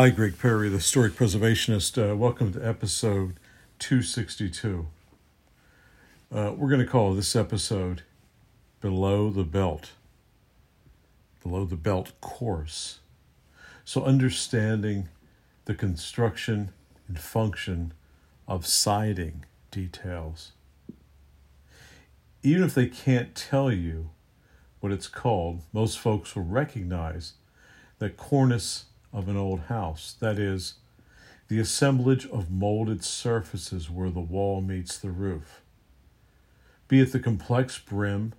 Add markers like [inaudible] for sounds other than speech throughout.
Hi, Greg Perry, the historic preservationist. Uh, welcome to episode 262. Uh, we're going to call this episode Below the Belt. Below the Belt Course. So, understanding the construction and function of siding details. Even if they can't tell you what it's called, most folks will recognize that cornice of an old house. That is, the assemblage of molded surfaces where the wall meets the roof. Be it the complex brim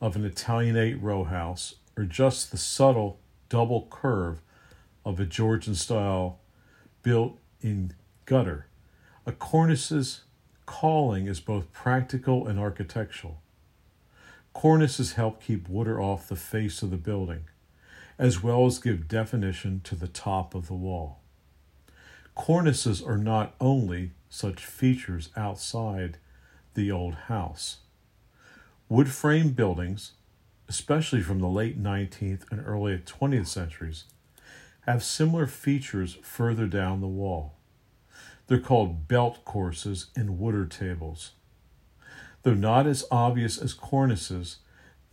of an Italianate row house or just the subtle double curve of a Georgian style built in gutter, a cornice's calling is both practical and architectural. Cornices help keep water off the face of the building as well as give definition to the top of the wall. Cornices are not only such features outside the old house. Wood frame buildings, especially from the late 19th and early 20th centuries, have similar features further down the wall. They're called belt courses and wooder tables. Though not as obvious as cornices,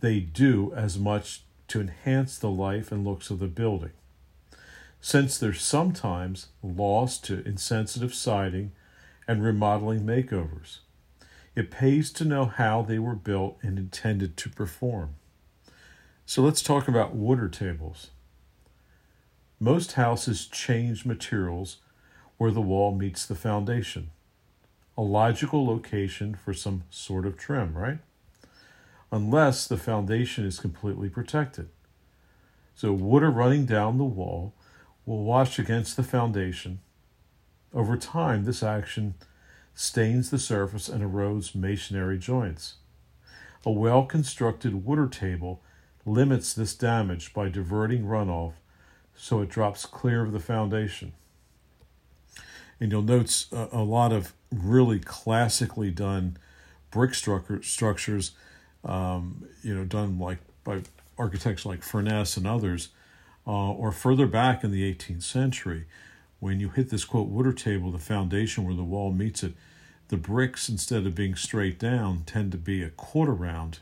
they do as much to enhance the life and looks of the building. Since they're sometimes lost to insensitive siding and remodeling makeovers, it pays to know how they were built and intended to perform. So let's talk about water tables. Most houses change materials where the wall meets the foundation. A logical location for some sort of trim, right? Unless the foundation is completely protected. So, water running down the wall will wash against the foundation. Over time, this action stains the surface and erodes masonry joints. A well constructed water table limits this damage by diverting runoff so it drops clear of the foundation. And you'll note a, lot of really classically done brick structures um, you know, done like by architects like Furness and others, uh, or further back in the 18th century, when you hit this quote water table, the foundation where the wall meets it, the bricks instead of being straight down tend to be a quarter round,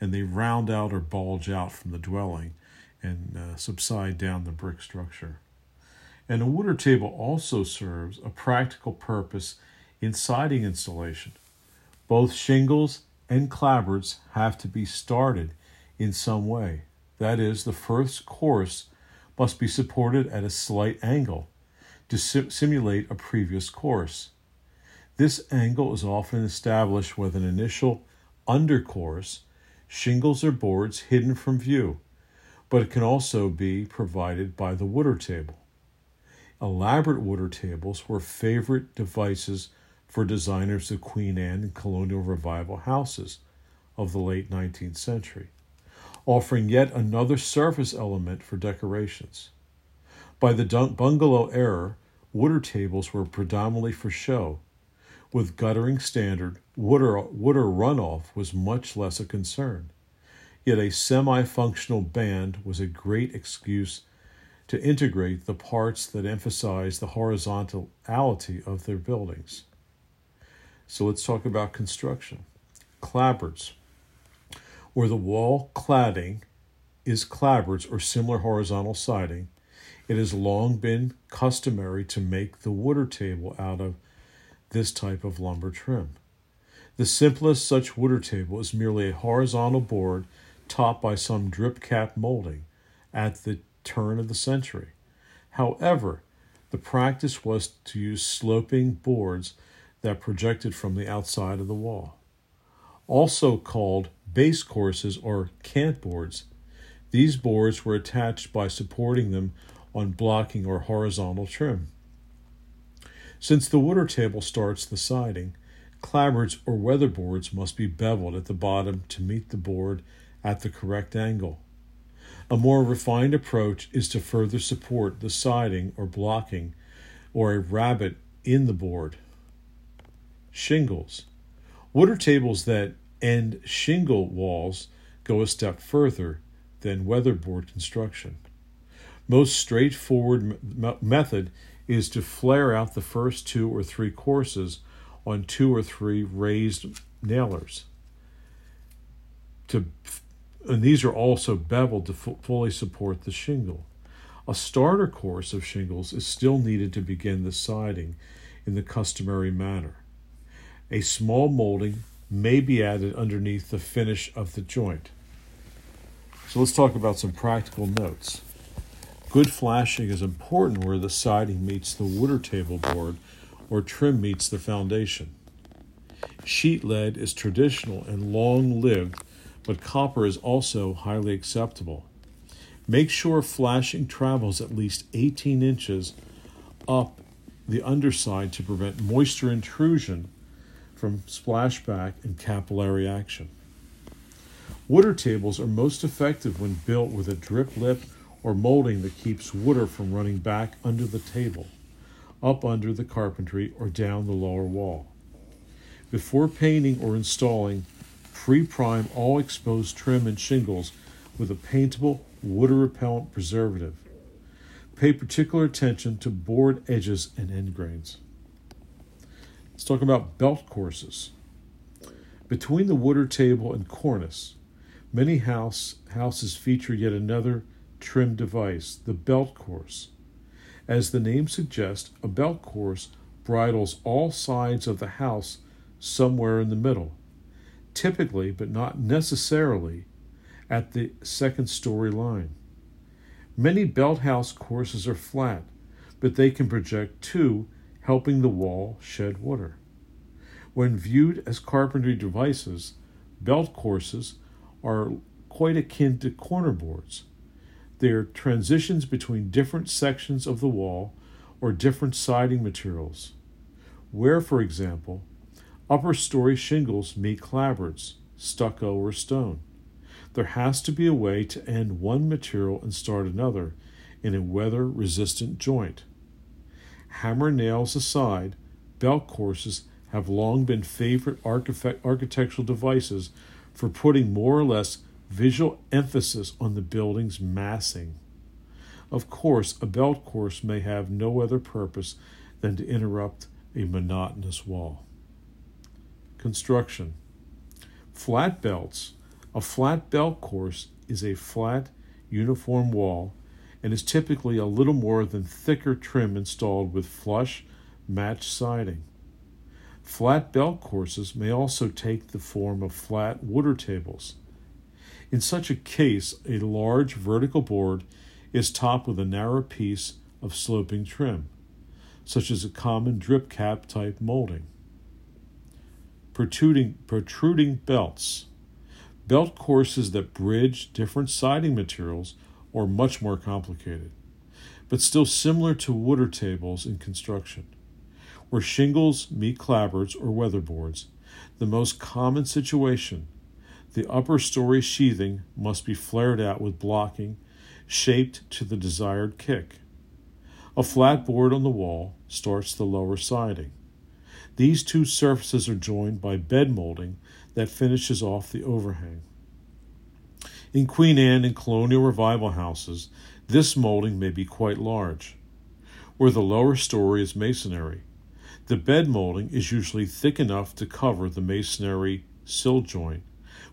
and they round out or bulge out from the dwelling and uh, subside down the brick structure. And a water table also serves a practical purpose in siding installation. Both shingles and clapboards have to be started in some way. That is, the first course must be supported at a slight angle to sim- simulate a previous course. This angle is often established with an initial undercourse, shingles or boards hidden from view, but it can also be provided by the water table. Elaborate water tables were favorite devices for designers of Queen Anne and colonial revival houses of the late 19th century, offering yet another surface element for decorations. By the bungalow era, water tables were predominantly for show. With guttering standard, water, water runoff was much less a concern. Yet a semi functional band was a great excuse to integrate the parts that emphasize the horizontality of their buildings. So let's talk about construction. Clapboards, where the wall cladding is clapboards or similar horizontal siding, it has long been customary to make the water table out of this type of lumber trim. The simplest such water table is merely a horizontal board topped by some drip cap molding at the turn of the century. However, the practice was to use sloping boards that projected from the outside of the wall. Also called base courses or cant boards, these boards were attached by supporting them on blocking or horizontal trim. Since the water table starts the siding, clapboards or weatherboards must be beveled at the bottom to meet the board at the correct angle. A more refined approach is to further support the siding or blocking or a rabbet in the board shingles. Water tables that end shingle walls go a step further than weatherboard construction. Most straightforward m- method is to flare out the first two or three courses on two or three raised nailers. To, and these are also beveled to fully support the shingle. A starter course of shingles is still needed to begin the siding in the customary manner. A small molding may be added underneath the finish of the joint. So let's talk about some practical notes. Good flashing is important where the siding meets the water table board or trim meets the foundation. Sheet lead is traditional and long lived, but copper is also highly acceptable. Make sure flashing travels at least 18 inches up the underside to prevent moisture intrusion from splashback and capillary action. Water tables are most effective when built with a drip lip or molding that keeps water from running back under the table, up under the carpentry, or down the lower wall. Before painting or installing, pre prime all exposed trim and shingles with a paintable, water repellent preservative. Pay particular attention to board edges and end grains. Let's talk about belt courses. Between the water table and cornice, many house, houses feature yet another trim device, the belt course. As the name suggests, a belt course bridles all sides of the house somewhere in the middle, typically, but not necessarily, at the second story line. Many belt house courses are flat, but they can project too, helping the wall shed water. When viewed as carpentry devices, belt courses are quite akin to corner boards. They are transitions between different sections of the wall or different siding materials. Where, for example, upper story shingles meet clapboards, stucco, or stone. There has to be a way to end one material and start another in a weather resistant joint. Hammer nails aside, belt courses have long been favorite architectural devices for putting more or less visual emphasis on the building's massing. Of course, a belt course may have no other purpose than to interrupt a monotonous wall. Construction Flat belts. A flat belt course is a flat, uniform wall and is typically a little more than thicker trim installed with flush, matched siding. Flat belt courses may also take the form of flat water tables. In such a case, a large vertical board is topped with a narrow piece of sloping trim, such as a common drip cap type molding. Protruding, protruding belts. Belt courses that bridge different siding materials are much more complicated, but still similar to water tables in construction. Where shingles meet clapboards or weatherboards, the most common situation the upper story sheathing must be flared out with blocking, shaped to the desired kick. A flat board on the wall starts the lower siding. These two surfaces are joined by bed molding that finishes off the overhang. In Queen Anne and colonial revival houses, this molding may be quite large. Where the lower story is masonry, the bed molding is usually thick enough to cover the masonry sill joint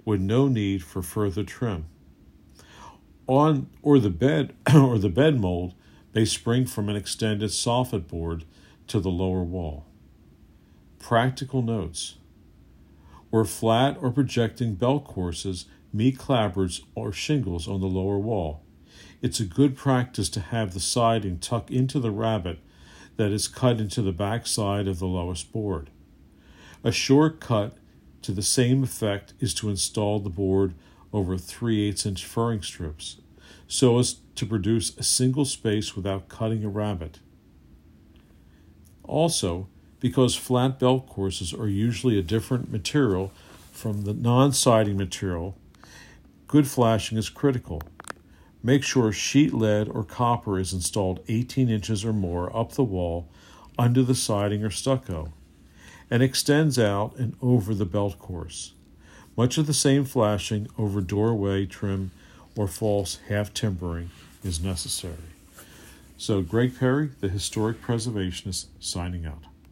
with no need for further trim. On or the bed [clears throat] or the bed mold may spring from an extended soffit board to the lower wall. Practical notes where flat or projecting belt courses meet clapboards or shingles on the lower wall. It's a good practice to have the siding tuck into the rabbet that is cut into the back side of the lowest board. A short cut to the same effect is to install the board over 3 8 inch furring strips so as to produce a single space without cutting a rabbet. Also, because flat belt courses are usually a different material from the non siding material, good flashing is critical. Make sure sheet lead or copper is installed 18 inches or more up the wall under the siding or stucco and extends out and over the belt course. Much of the same flashing over doorway trim or false half timbering is necessary. So, Greg Perry, the historic preservationist, signing out.